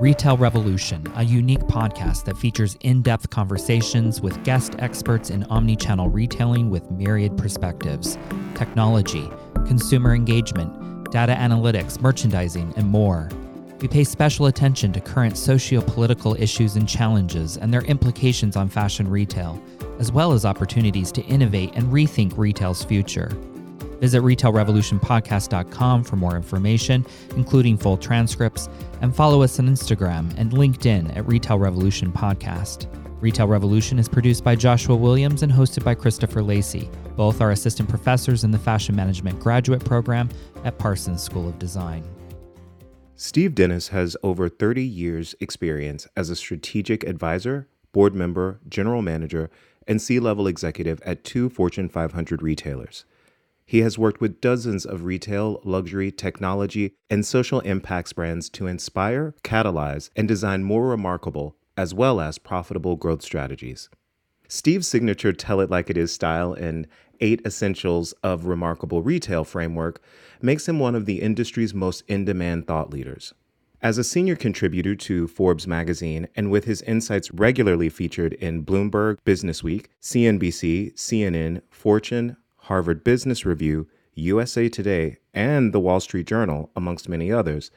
Retail Revolution, a unique podcast that features in depth conversations with guest experts in omni-channel retailing with myriad perspectives, technology, consumer engagement, data analytics, merchandising, and more. We pay special attention to current socio political issues and challenges and their implications on fashion retail, as well as opportunities to innovate and rethink retail's future. Visit retailrevolutionpodcast.com for more information, including full transcripts, and follow us on Instagram and LinkedIn at Retail Revolution Podcast. Retail Revolution is produced by Joshua Williams and hosted by Christopher Lacey. Both are assistant professors in the Fashion Management Graduate Program at Parsons School of Design. Steve Dennis has over 30 years' experience as a strategic advisor, board member, general manager, and C level executive at two Fortune 500 retailers. He has worked with dozens of retail, luxury, technology, and social impacts brands to inspire, catalyze, and design more remarkable as well as profitable growth strategies. Steve's signature Tell It Like It Is style and eight essentials of remarkable retail framework makes him one of the industry's most in demand thought leaders. As a senior contributor to Forbes magazine and with his insights regularly featured in Bloomberg, Businessweek, CNBC, CNN, Fortune, Harvard Business Review, USA Today, and the Wall Street Journal, amongst many others,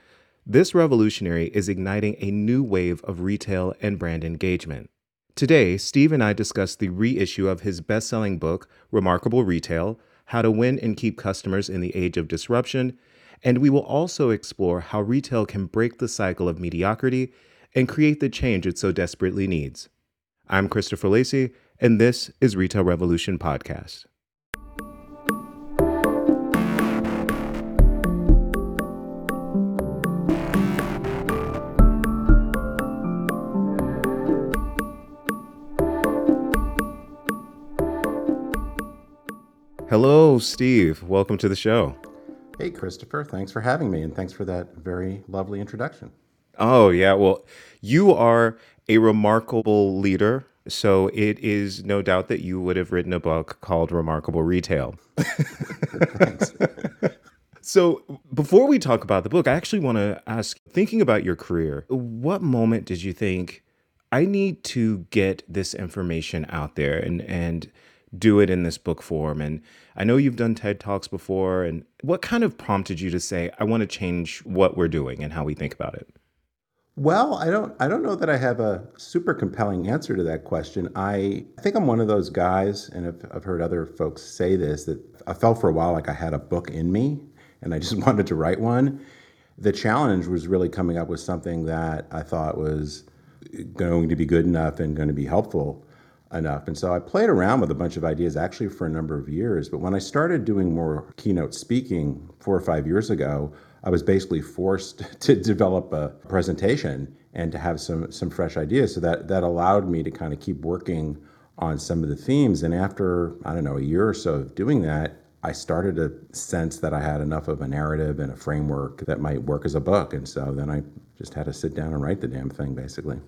this revolutionary is igniting a new wave of retail and brand engagement. Today, Steve and I discuss the reissue of his best selling book, Remarkable Retail How to Win and Keep Customers in the Age of Disruption, and we will also explore how retail can break the cycle of mediocrity and create the change it so desperately needs. I'm Christopher Lacey, and this is Retail Revolution Podcast. Hello, Steve. Welcome to the show. Hey, Christopher. Thanks for having me, and thanks for that very lovely introduction. Oh, yeah. Well, you are a remarkable leader. So it is no doubt that you would have written a book called Remarkable Retail. Thanks. So before we talk about the book, I actually want to ask thinking about your career, what moment did you think I need to get this information out there and and do it in this book form. And I know you've done TED Talks before. And what kind of prompted you to say, I want to change what we're doing and how we think about it? Well, I don't I don't know that I have a super compelling answer to that question. I, I think I'm one of those guys, and I've, I've heard other folks say this, that I felt for a while like I had a book in me and I just wanted to write one. The challenge was really coming up with something that I thought was going to be good enough and going to be helpful enough. And so I played around with a bunch of ideas actually for a number of years. But when I started doing more keynote speaking four or five years ago, I was basically forced to develop a presentation and to have some some fresh ideas. So that that allowed me to kind of keep working on some of the themes. And after I don't know a year or so of doing that, I started to sense that I had enough of a narrative and a framework that might work as a book. And so then I just had to sit down and write the damn thing, basically.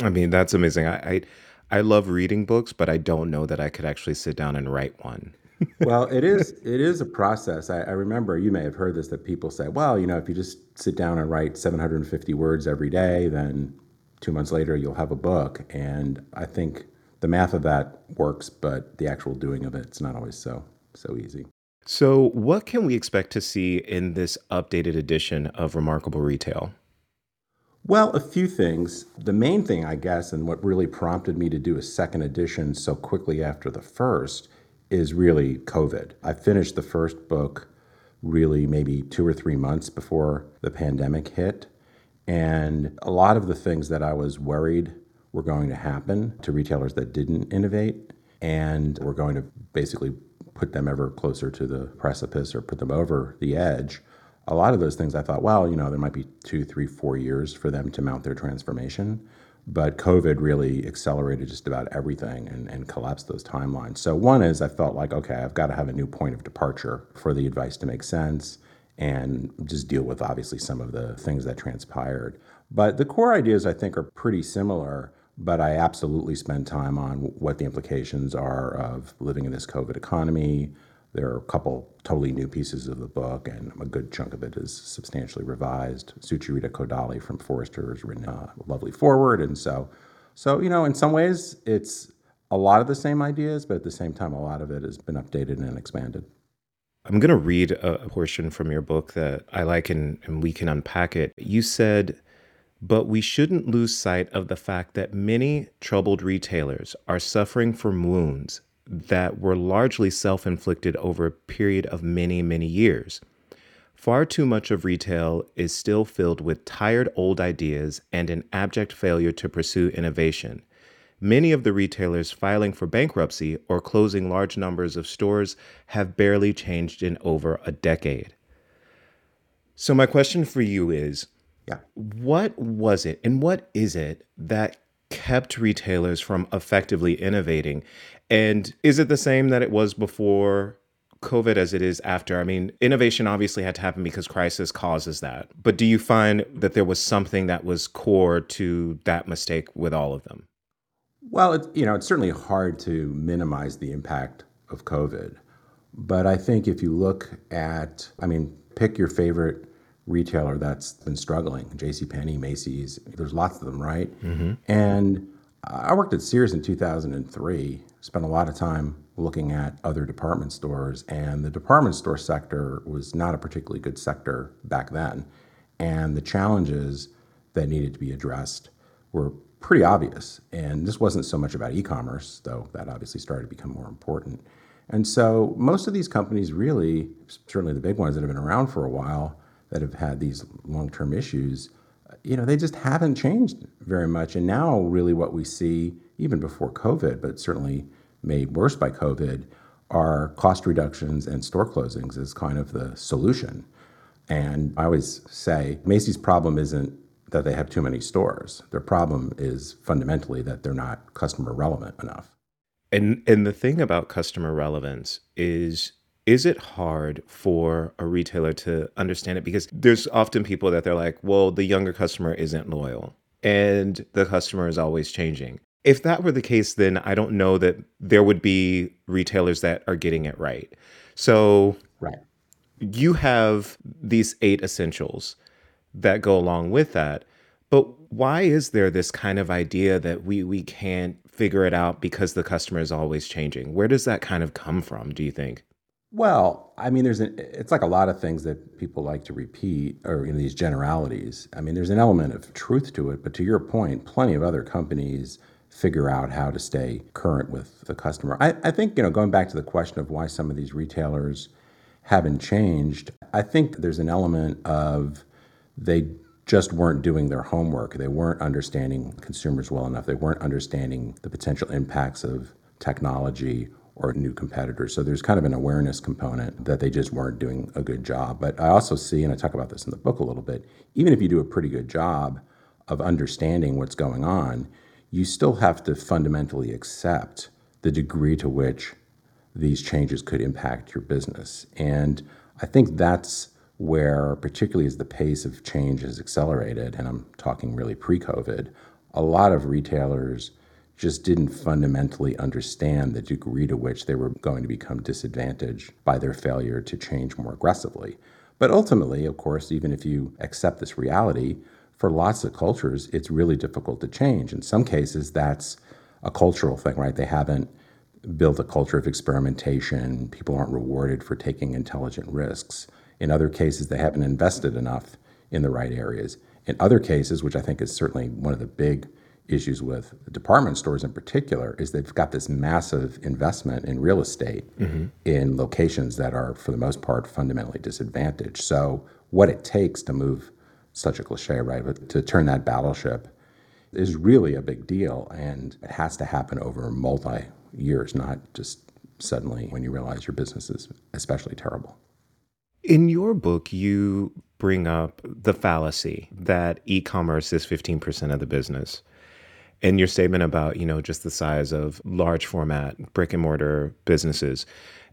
I mean, that's amazing. I, I I love reading books, but I don't know that I could actually sit down and write one. well, it is it is a process. I, I, remember you may have heard this that people say, well, you know, if you just sit down and write 750 words every day, then two months later you'll have a book. And I think the math of that works, but the actual doing of it's not always so so easy. So, what can we expect to see in this updated edition of Remarkable Retail? Well, a few things. The main thing, I guess, and what really prompted me to do a second edition so quickly after the first is really COVID. I finished the first book really maybe two or three months before the pandemic hit. And a lot of the things that I was worried were going to happen to retailers that didn't innovate and were going to basically put them ever closer to the precipice or put them over the edge a lot of those things I thought, well, you know, there might be two, three, four years for them to mount their transformation. But COVID really accelerated just about everything and, and collapsed those timelines. So, one is I felt like, okay, I've got to have a new point of departure for the advice to make sense and just deal with obviously some of the things that transpired. But the core ideas I think are pretty similar, but I absolutely spend time on what the implications are of living in this COVID economy, There are a couple totally new pieces of the book, and a good chunk of it is substantially revised. Sucharita Kodali from Forrester has written a lovely foreword, and so, so you know, in some ways, it's a lot of the same ideas, but at the same time, a lot of it has been updated and expanded. I'm going to read a portion from your book that I like and, and we can unpack it. You said, but we shouldn't lose sight of the fact that many troubled retailers are suffering from wounds that were largely self inflicted over a period of many, many years. Far too much of retail is still filled with tired old ideas and an abject failure to pursue innovation. Many of the retailers filing for bankruptcy or closing large numbers of stores have barely changed in over a decade. So, my question for you is yeah. what was it and what is it that kept retailers from effectively innovating? And is it the same that it was before COVID as it is after? I mean, innovation obviously had to happen because crisis causes that. But do you find that there was something that was core to that mistake with all of them? Well, it, you know, it's certainly hard to minimize the impact of COVID. But I think if you look at, I mean, pick your favorite retailer that's been struggling, J.C. Penney, Macy's, there's lots of them, right? Mm-hmm. And I worked at Sears in 2003, spent a lot of time looking at other department stores, and the department store sector was not a particularly good sector back then. And the challenges that needed to be addressed were pretty obvious. And this wasn't so much about e commerce, though that obviously started to become more important. And so most of these companies, really, certainly the big ones that have been around for a while, that have had these long term issues, you know, they just haven't changed very much. And now, really, what we see, even before COVID, but certainly made worse by COVID, are cost reductions and store closings as kind of the solution. And I always say Macy's problem isn't that they have too many stores. Their problem is fundamentally that they're not customer relevant enough. And and the thing about customer relevance is is it hard for a retailer to understand it because there's often people that they're like, "Well, the younger customer isn't loyal and the customer is always changing." If that were the case, then I don't know that there would be retailers that are getting it right. So, right. You have these eight essentials that go along with that. But why is there this kind of idea that we we can't figure it out because the customer is always changing? Where does that kind of come from, do you think? Well, I mean, there's an, it's like a lot of things that people like to repeat or in these generalities. I mean, there's an element of truth to it, but to your point, plenty of other companies figure out how to stay current with the customer. I, I think, you know, going back to the question of why some of these retailers haven't changed, I think there's an element of they just weren't doing their homework. They weren't understanding consumers well enough. They weren't understanding the potential impacts of technology or new competitors. So there's kind of an awareness component that they just weren't doing a good job. But I also see, and I talk about this in the book a little bit, even if you do a pretty good job of understanding what's going on, you still have to fundamentally accept the degree to which these changes could impact your business. And I think that's where, particularly as the pace of change has accelerated, and I'm talking really pre COVID, a lot of retailers just didn't fundamentally understand the degree to which they were going to become disadvantaged by their failure to change more aggressively. But ultimately, of course, even if you accept this reality, for lots of cultures, it's really difficult to change. In some cases, that's a cultural thing, right? They haven't built a culture of experimentation. People aren't rewarded for taking intelligent risks. In other cases, they haven't invested enough in the right areas. In other cases, which I think is certainly one of the big issues with department stores in particular, is they've got this massive investment in real estate mm-hmm. in locations that are, for the most part, fundamentally disadvantaged. So, what it takes to move such a cliche, right, but to turn that battleship is really a big deal. And it has to happen over multi years, not just suddenly when you realize your business is especially terrible. In your book, you bring up the fallacy that e commerce is 15% of the business. And your statement about, you know, just the size of large format brick and mortar businesses.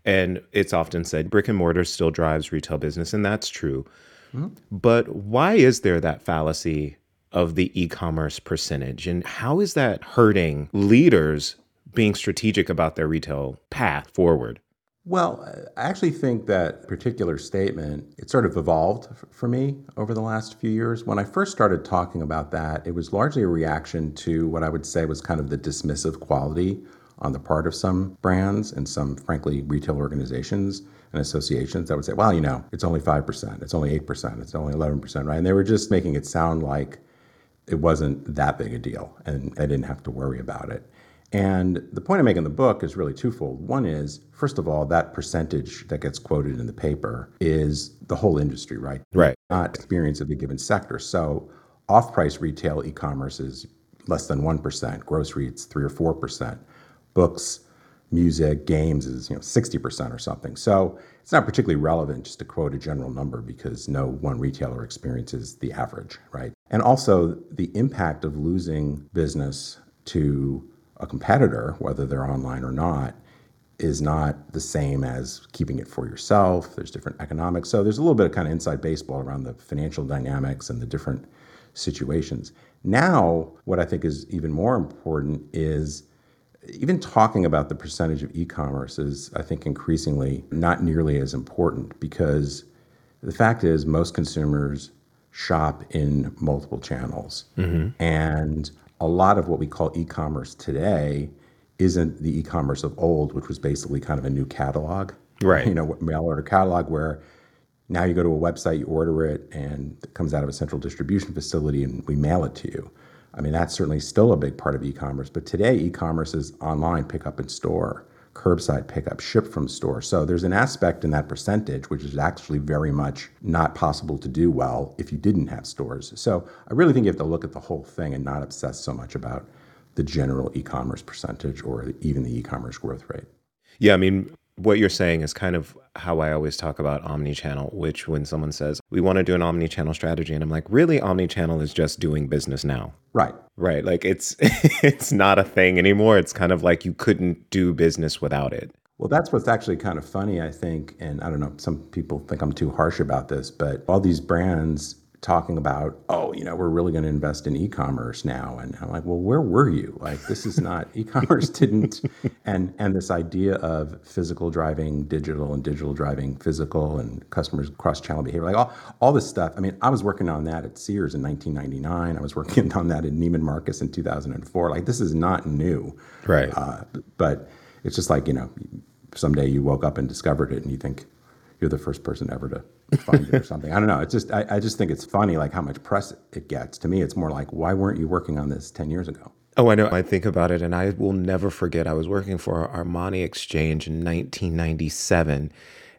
And it's often said brick and mortar still drives retail business, and that's true. Mm-hmm. But why is there that fallacy of the e commerce percentage? And how is that hurting leaders being strategic about their retail path forward? Well, I actually think that particular statement, it sort of evolved for me over the last few years. When I first started talking about that, it was largely a reaction to what I would say was kind of the dismissive quality on the part of some brands and some, frankly, retail organizations and associations that would say, well, you know, it's only 5%, it's only 8%, it's only 11%, right? And they were just making it sound like it wasn't that big a deal and I didn't have to worry about it. And the point I make in the book is really twofold. One is, first of all, that percentage that gets quoted in the paper is the whole industry, right? Right. Not experience of a given sector. So off price retail e commerce is less than 1%, grocery, it's 3 or 4%, books, music, games is you know 60% or something. So it's not particularly relevant just to quote a general number because no one retailer experiences the average, right? And also the impact of losing business to a competitor, whether they're online or not, is not the same as keeping it for yourself. There's different economics. So there's a little bit of kind of inside baseball around the financial dynamics and the different situations. Now, what I think is even more important is even talking about the percentage of e-commerce is I think increasingly not nearly as important because the fact is most consumers shop in multiple channels. Mm-hmm. And a lot of what we call e-commerce today isn't the e-commerce of old, which was basically kind of a new catalog, right? You know, mail order catalog where now you go to a website, you order it, and it comes out of a central distribution facility, and we mail it to you. I mean, that's certainly still a big part of e-commerce, but today e-commerce is online, pick up in store curbside pickup, ship from store. So there's an aspect in that percentage which is actually very much not possible to do well if you didn't have stores. So I really think you have to look at the whole thing and not obsess so much about the general e-commerce percentage or even the e-commerce growth rate. Yeah, I mean, what you're saying is kind of how I always talk about omni-channel, which when someone says, we want to do an omni-channel strategy, and I'm like, really, omni-channel is just doing business now. Right. Right. Like it's it's not a thing anymore. It's kind of like you couldn't do business without it. Well, that's what's actually kind of funny, I think. And I don't know, some people think I'm too harsh about this, but all these brands talking about, oh, you know, we're really going to invest in e-commerce now, and I'm like, well, where were you? Like, this is not e-commerce didn't, and and this idea of physical driving digital and digital driving physical and customers cross-channel behavior, like all all this stuff. I mean, I was working on that at Sears in 1999. I was working on that at Neiman Marcus in 2004. Like, this is not new, right? Uh, but it's just like you know, someday you woke up and discovered it, and you think you're the first person ever to find it or something. I don't know. It's just I, I just think it's funny like how much press it gets. To me, it's more like why weren't you working on this ten years ago? Oh, I know. I think about it, and I will never forget. I was working for Armani Exchange in 1997,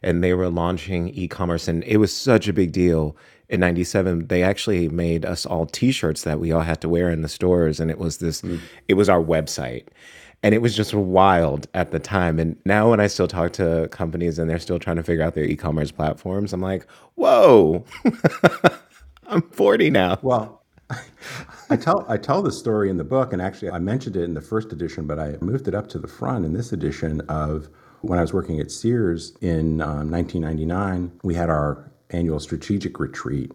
and they were launching e-commerce, and it was such a big deal. In 97, they actually made us all t-shirts that we all had to wear in the stores, and it was this, mm. it was our website. And it was just wild at the time. And now, when I still talk to companies and they're still trying to figure out their e commerce platforms, I'm like, whoa, I'm 40 now. Well, I tell I tell the story in the book, and actually I mentioned it in the first edition, but I moved it up to the front in this edition of when I was working at Sears in um, 1999. We had our annual strategic retreat,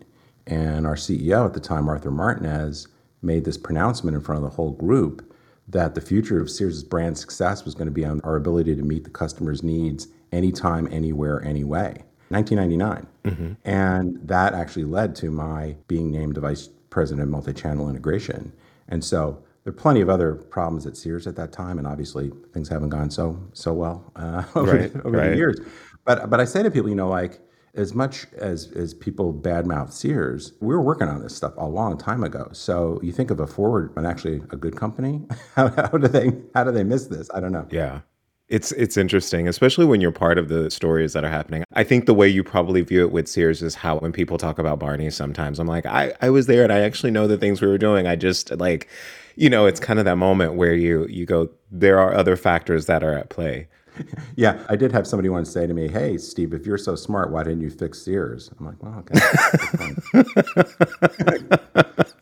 and our CEO at the time, Arthur Martinez, made this pronouncement in front of the whole group that the future of Sears' brand success was going to be on our ability to meet the customer's needs anytime, anywhere, anyway. 1999. Mm-hmm. And that actually led to my being named vice president of multi channel integration. And so there are plenty of other problems at Sears at that time, and obviously things haven't gone so so well uh, over, right, over right. the years. But but I say to people, you know, like as much as as people badmouth Sears, we were working on this stuff a long time ago. So you think of a forward and actually a good company. how, how do they how do they miss this? I don't know. Yeah. It's it's interesting, especially when you're part of the stories that are happening. I think the way you probably view it with Sears is how when people talk about Barney, sometimes I'm like, I, I was there and I actually know the things we were doing. I just like, you know, it's kind of that moment where you you go, there are other factors that are at play. yeah, I did have somebody once say to me, "Hey, Steve, if you're so smart, why didn't you fix Sears?" I'm like, "Well, okay."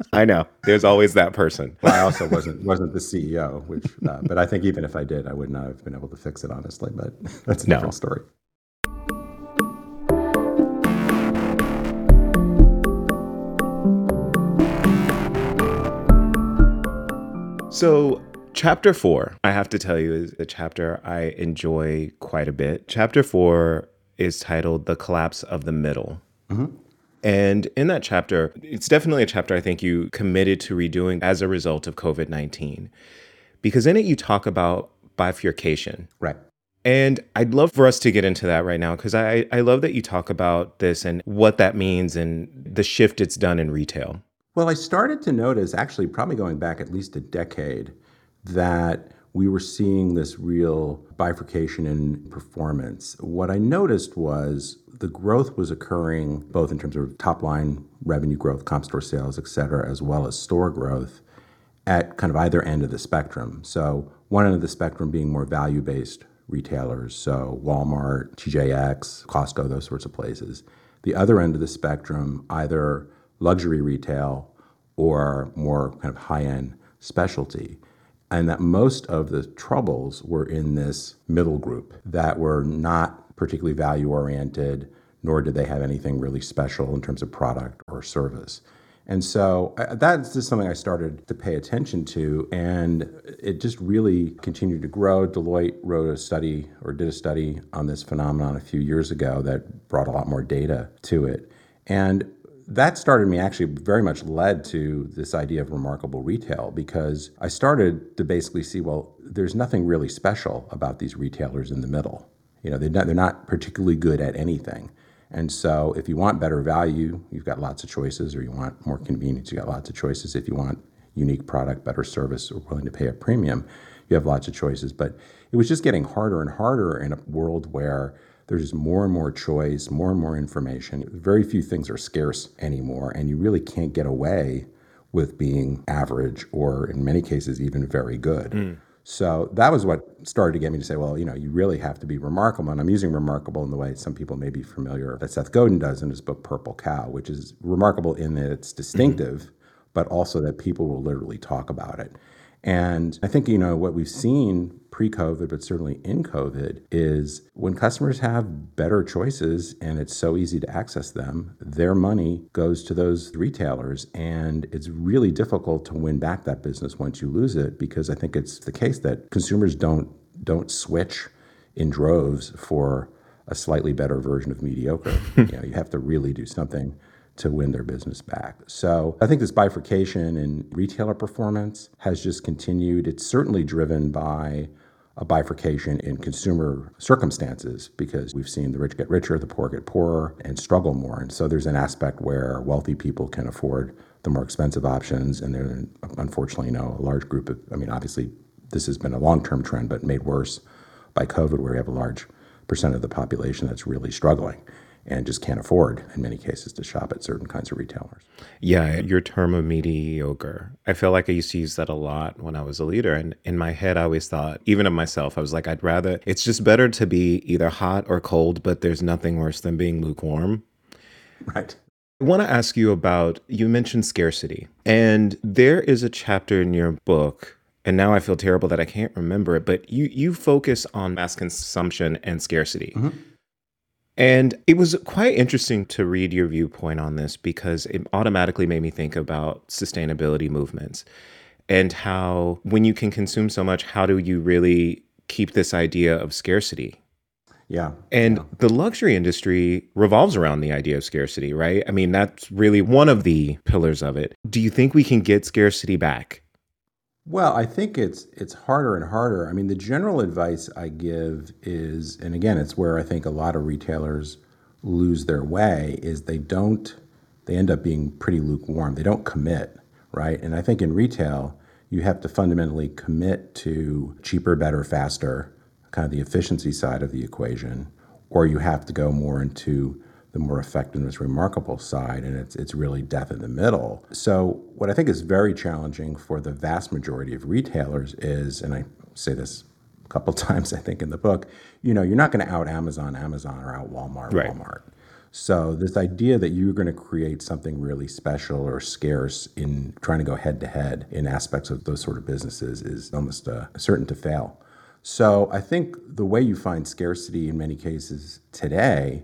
I know. There's always that person. Well, I also wasn't wasn't the CEO, which, uh, but I think even if I did, I would not have been able to fix it honestly. But that's a no. different story. So Chapter four, I have to tell you, is a chapter I enjoy quite a bit. Chapter four is titled The Collapse of the Middle. Mm-hmm. And in that chapter, it's definitely a chapter I think you committed to redoing as a result of COVID 19. Because in it, you talk about bifurcation. Right. And I'd love for us to get into that right now because I, I love that you talk about this and what that means and the shift it's done in retail. Well, I started to notice, actually, probably going back at least a decade, that we were seeing this real bifurcation in performance. What I noticed was the growth was occurring both in terms of top line revenue growth, comp store sales, et cetera, as well as store growth at kind of either end of the spectrum. So, one end of the spectrum being more value based retailers, so Walmart, TJX, Costco, those sorts of places. The other end of the spectrum, either luxury retail or more kind of high end specialty. And that most of the troubles were in this middle group that were not particularly value oriented, nor did they have anything really special in terms of product or service. And so uh, that's just something I started to pay attention to, and it just really continued to grow. Deloitte wrote a study or did a study on this phenomenon a few years ago that brought a lot more data to it. And that started me actually very much led to this idea of remarkable retail because I started to basically see well, there's nothing really special about these retailers in the middle. You know, they're not, they're not particularly good at anything. And so, if you want better value, you've got lots of choices, or you want more convenience, you've got lots of choices. If you want unique product, better service, or willing to pay a premium, you have lots of choices. But it was just getting harder and harder in a world where there's more and more choice, more and more information. Very few things are scarce anymore, and you really can't get away with being average or, in many cases, even very good. Mm. So that was what started to get me to say, well, you know, you really have to be remarkable. And I'm using remarkable in the way some people may be familiar that Seth Godin does in his book Purple Cow, which is remarkable in that it's distinctive, mm-hmm. but also that people will literally talk about it. And I think, you know, what we've seen pre COVID, but certainly in COVID, is when customers have better choices and it's so easy to access them, their money goes to those retailers. And it's really difficult to win back that business once you lose it because I think it's the case that consumers don't don't switch in droves for a slightly better version of mediocre. you know, you have to really do something to win their business back. So I think this bifurcation in retailer performance has just continued. It's certainly driven by a bifurcation in consumer circumstances because we've seen the rich get richer, the poor get poorer, and struggle more. And so there's an aspect where wealthy people can afford the more expensive options, and there, unfortunately, you know, a large group of. I mean, obviously, this has been a long-term trend, but made worse by COVID, where we have a large percent of the population that's really struggling and just can't afford in many cases to shop at certain kinds of retailers. Yeah, your term of mediocre. I feel like I used to use that a lot when I was a leader. And in my head, I always thought, even of myself, I was like, I'd rather, it's just better to be either hot or cold, but there's nothing worse than being lukewarm. Right. I want to ask you about you mentioned scarcity, and there is a chapter in your book and now I feel terrible that I can't remember it, but you you focus on mass consumption and scarcity. Mm-hmm. And it was quite interesting to read your viewpoint on this because it automatically made me think about sustainability movements and how, when you can consume so much, how do you really keep this idea of scarcity? Yeah. And yeah. the luxury industry revolves around the idea of scarcity, right? I mean, that's really one of the pillars of it. Do you think we can get scarcity back? Well, I think it's it's harder and harder. I mean, the general advice I give is, and again, it's where I think a lot of retailers lose their way is they don't they end up being pretty lukewarm. They don't commit, right? And I think in retail, you have to fundamentally commit to cheaper, better, faster, kind of the efficiency side of the equation, or you have to go more into the more effectiveness remarkable side, and it's it's really death in the middle. So what I think is very challenging for the vast majority of retailers is, and I say this a couple times I think in the book, you know, you're not going to out Amazon Amazon or out Walmart right. Walmart. So this idea that you're going to create something really special or scarce in trying to go head to head in aspects of those sort of businesses is almost uh, certain to fail. So I think the way you find scarcity in many cases today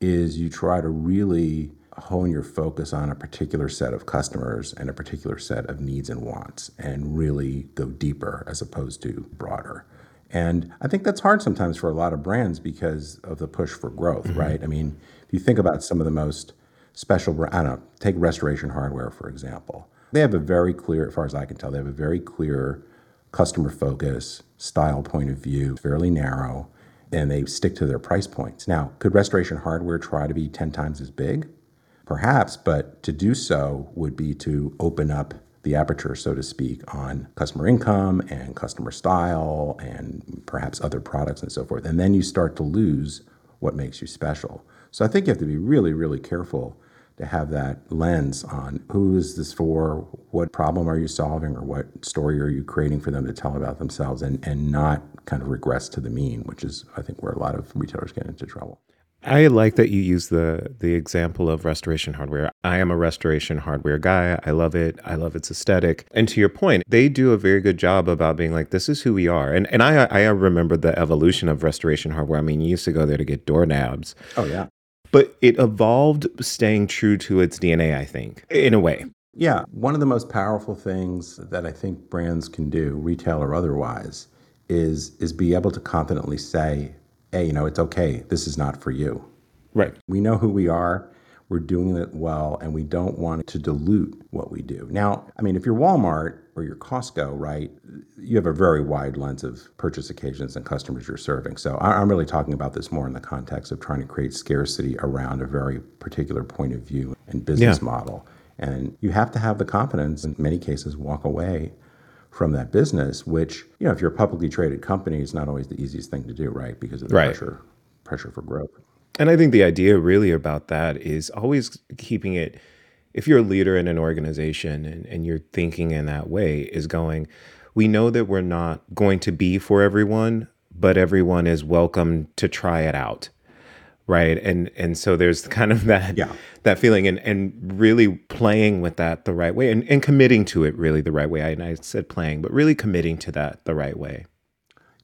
is you try to really hone your focus on a particular set of customers and a particular set of needs and wants and really go deeper as opposed to broader. And I think that's hard sometimes for a lot of brands because of the push for growth, mm-hmm. right? I mean, if you think about some of the most special, I don't know, take restoration hardware, for example. They have a very clear, as far as I can tell, they have a very clear customer focus, style point of view, fairly narrow, and they stick to their price points. Now, could restoration hardware try to be 10 times as big? Perhaps, but to do so would be to open up the aperture, so to speak, on customer income and customer style and perhaps other products and so forth. And then you start to lose what makes you special. So I think you have to be really, really careful to have that lens on who is this for, what problem are you solving, or what story are you creating for them to tell about themselves, and, and not kind of regress to the mean, which is, I think, where a lot of retailers get into trouble. I like that you use the the example of restoration hardware. I am a restoration hardware guy. I love it. I love its aesthetic. And to your point, they do a very good job about being like, this is who we are. And and I I remember the evolution of restoration hardware. I mean, you used to go there to get doorknobs. Oh yeah. But it evolved staying true to its DNA, I think, in a way. Yeah. One of the most powerful things that I think brands can do, retail or otherwise, is is be able to confidently say, hey, you know, it's okay. This is not for you. Right. We know who we are. We're doing it well, and we don't want to dilute what we do. Now, I mean, if you're Walmart or you're Costco, right, you have a very wide lens of purchase occasions and customers you're serving. So I'm really talking about this more in the context of trying to create scarcity around a very particular point of view and business yeah. model. And you have to have the confidence, in many cases, walk away from that business, which, you know, if you're a publicly traded company, it's not always the easiest thing to do, right? Because of the right. pressure pressure for growth. And I think the idea really about that is always keeping it if you're a leader in an organization and, and you're thinking in that way, is going, we know that we're not going to be for everyone, but everyone is welcome to try it out. Right? And and so there's kind of that yeah. that feeling and and really playing with that the right way and, and committing to it really the right way. I, and I said playing but really committing to that the right way.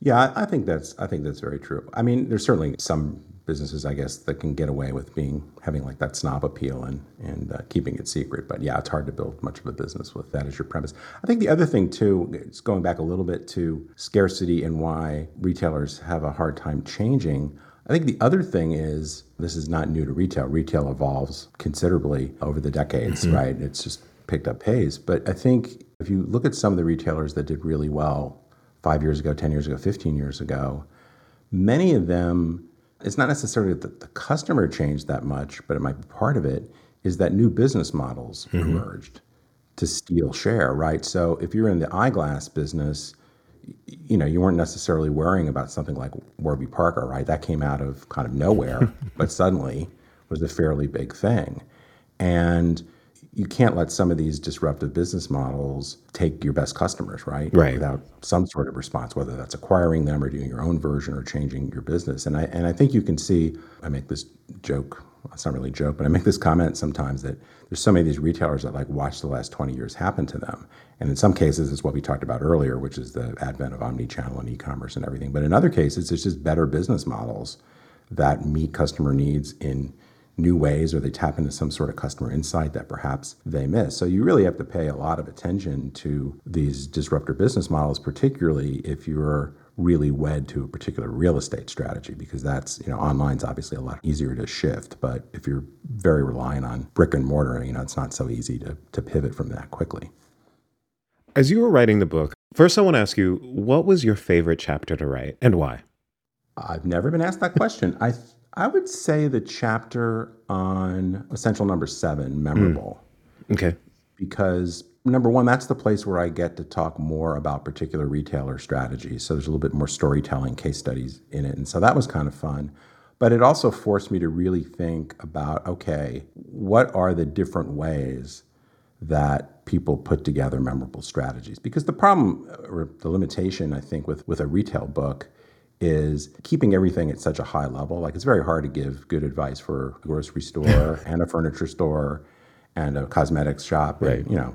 Yeah I, I think that's i think that's very true. I mean there's certainly some businesses i guess that can get away with being having like that snob appeal and and uh, keeping it secret but yeah it's hard to build much of a business with that as your premise i think the other thing too it's going back a little bit to scarcity and why retailers have a hard time changing I think the other thing is this is not new to retail. Retail evolves considerably over the decades, mm-hmm. right? It's just picked up pace. But I think if you look at some of the retailers that did really well five years ago, 10 years ago, 15 years ago, many of them, it's not necessarily that the customer changed that much, but it might be part of it, is that new business models mm-hmm. emerged to steal share, right? So if you're in the eyeglass business, you know, you weren't necessarily worrying about something like Warby Parker, right? That came out of kind of nowhere, but suddenly was a fairly big thing. And you can't let some of these disruptive business models take your best customers, right? Right. Without some sort of response, whether that's acquiring them or doing your own version or changing your business. And I and I think you can see. I make this joke. It's not really a joke, but I make this comment sometimes that there's so many of these retailers that like watch the last 20 years happen to them, and in some cases, it's what we talked about earlier, which is the advent of omni-channel and e-commerce and everything. But in other cases, it's just better business models that meet customer needs in new ways or they tap into some sort of customer insight that perhaps they miss. So you really have to pay a lot of attention to these disruptor business models, particularly if you're really wed to a particular real estate strategy because that's you know online's obviously a lot easier to shift but if you're very reliant on brick and mortar you know it's not so easy to, to pivot from that quickly as you were writing the book, first I want to ask you, what was your favorite chapter to write and why? I've never been asked that question. I I would say the chapter on essential number seven, memorable. Mm. Okay. Because number one, that's the place where I get to talk more about particular retailer strategies. So there's a little bit more storytelling, case studies in it. And so that was kind of fun. But it also forced me to really think about okay, what are the different ways that people put together memorable strategies. Because the problem or the limitation, I think, with, with a retail book is keeping everything at such a high level. Like it's very hard to give good advice for a grocery store and a furniture store and a cosmetics shop, right. and, you know,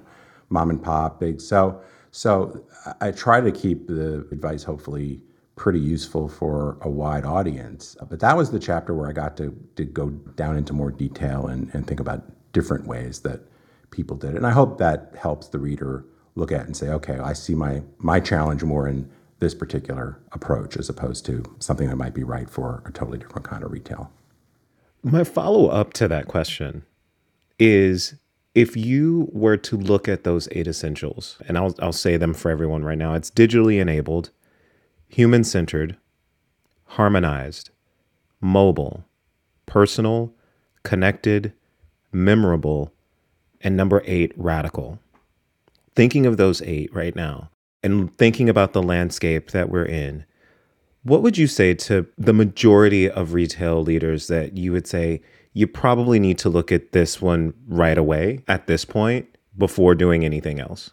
mom and pop, big. So, so I try to keep the advice hopefully pretty useful for a wide audience. But that was the chapter where I got to, to go down into more detail and, and think about different ways that people did it. And I hope that helps the reader look at and say, okay, I see my, my challenge more in this particular approach as opposed to something that might be right for a totally different kind of retail. My follow up to that question is if you were to look at those eight essentials, and I'll, I'll say them for everyone right now it's digitally enabled, human centered, harmonized, mobile, personal, connected, memorable, and number eight, radical. Thinking of those eight right now and thinking about the landscape that we're in, what would you say to the majority of retail leaders that you would say you probably need to look at this one right away at this point before doing anything else?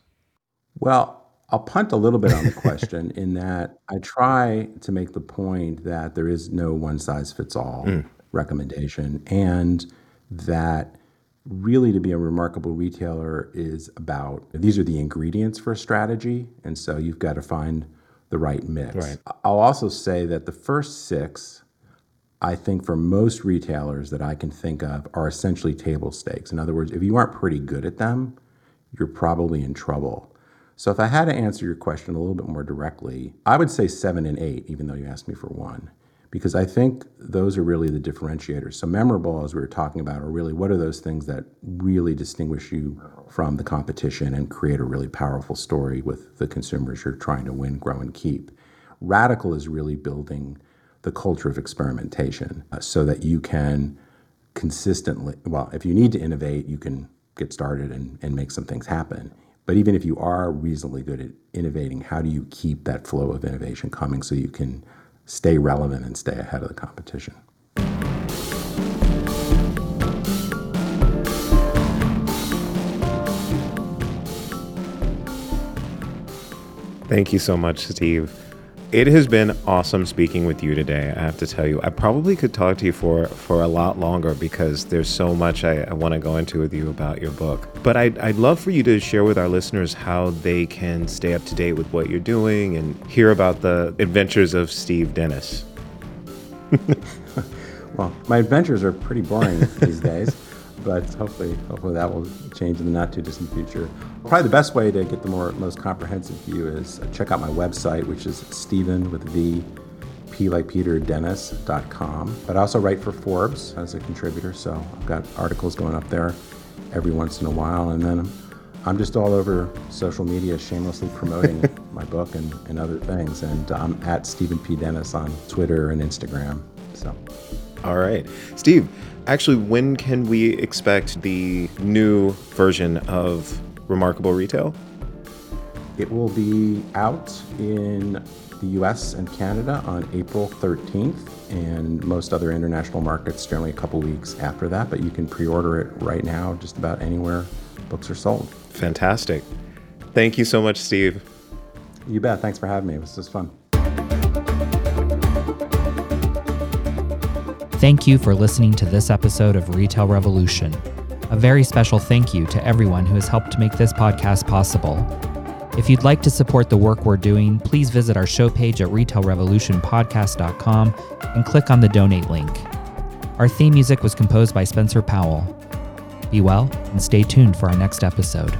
Well, I'll punt a little bit on the question in that I try to make the point that there is no one size fits all mm. recommendation and that really to be a remarkable retailer is about these are the ingredients for a strategy and so you've got to find the right mix. Right. I'll also say that the first 6 I think for most retailers that I can think of are essentially table stakes. In other words, if you aren't pretty good at them, you're probably in trouble. So if I had to answer your question a little bit more directly, I would say 7 and 8 even though you asked me for 1 because I think those are really the differentiators. So memorable, as we were talking about, are really what are those things that really distinguish you from the competition and create a really powerful story with the consumers you're trying to win, grow, and keep. Radical is really building the culture of experimentation uh, so that you can consistently, well, if you need to innovate, you can get started and, and make some things happen. But even if you are reasonably good at innovating, how do you keep that flow of innovation coming so you can stay relevant and stay ahead of the competition. Thank you so much, Steve. It has been awesome speaking with you today. I have to tell you, I probably could talk to you for for a lot longer because there's so much I, I want to go into with you about your book. But I'd, I'd love for you to share with our listeners how they can stay up to date with what you're doing and hear about the adventures of Steve Dennis. well, my adventures are pretty boring these days but hopefully, hopefully that will change in the not too distant future. Probably the best way to get the more most comprehensive view is check out my website, which is Steven with V, P like Peter Dennis.com. But I also write for Forbes as a contributor, so I've got articles going up there every once in a while, and then I'm just all over social media, shamelessly promoting my book and, and other things. And I'm at Steven P. Dennis on Twitter and Instagram. So, all right, Steve. Actually, when can we expect the new version of Remarkable Retail? It will be out in the US and Canada on April 13th, and most other international markets generally a couple weeks after that. But you can pre order it right now, just about anywhere books are sold. Fantastic. Thank you so much, Steve. You bet. Thanks for having me. It was just fun. Thank you for listening to this episode of Retail Revolution. A very special thank you to everyone who has helped make this podcast possible. If you'd like to support the work we're doing, please visit our show page at retailrevolutionpodcast.com and click on the donate link. Our theme music was composed by Spencer Powell. Be well and stay tuned for our next episode.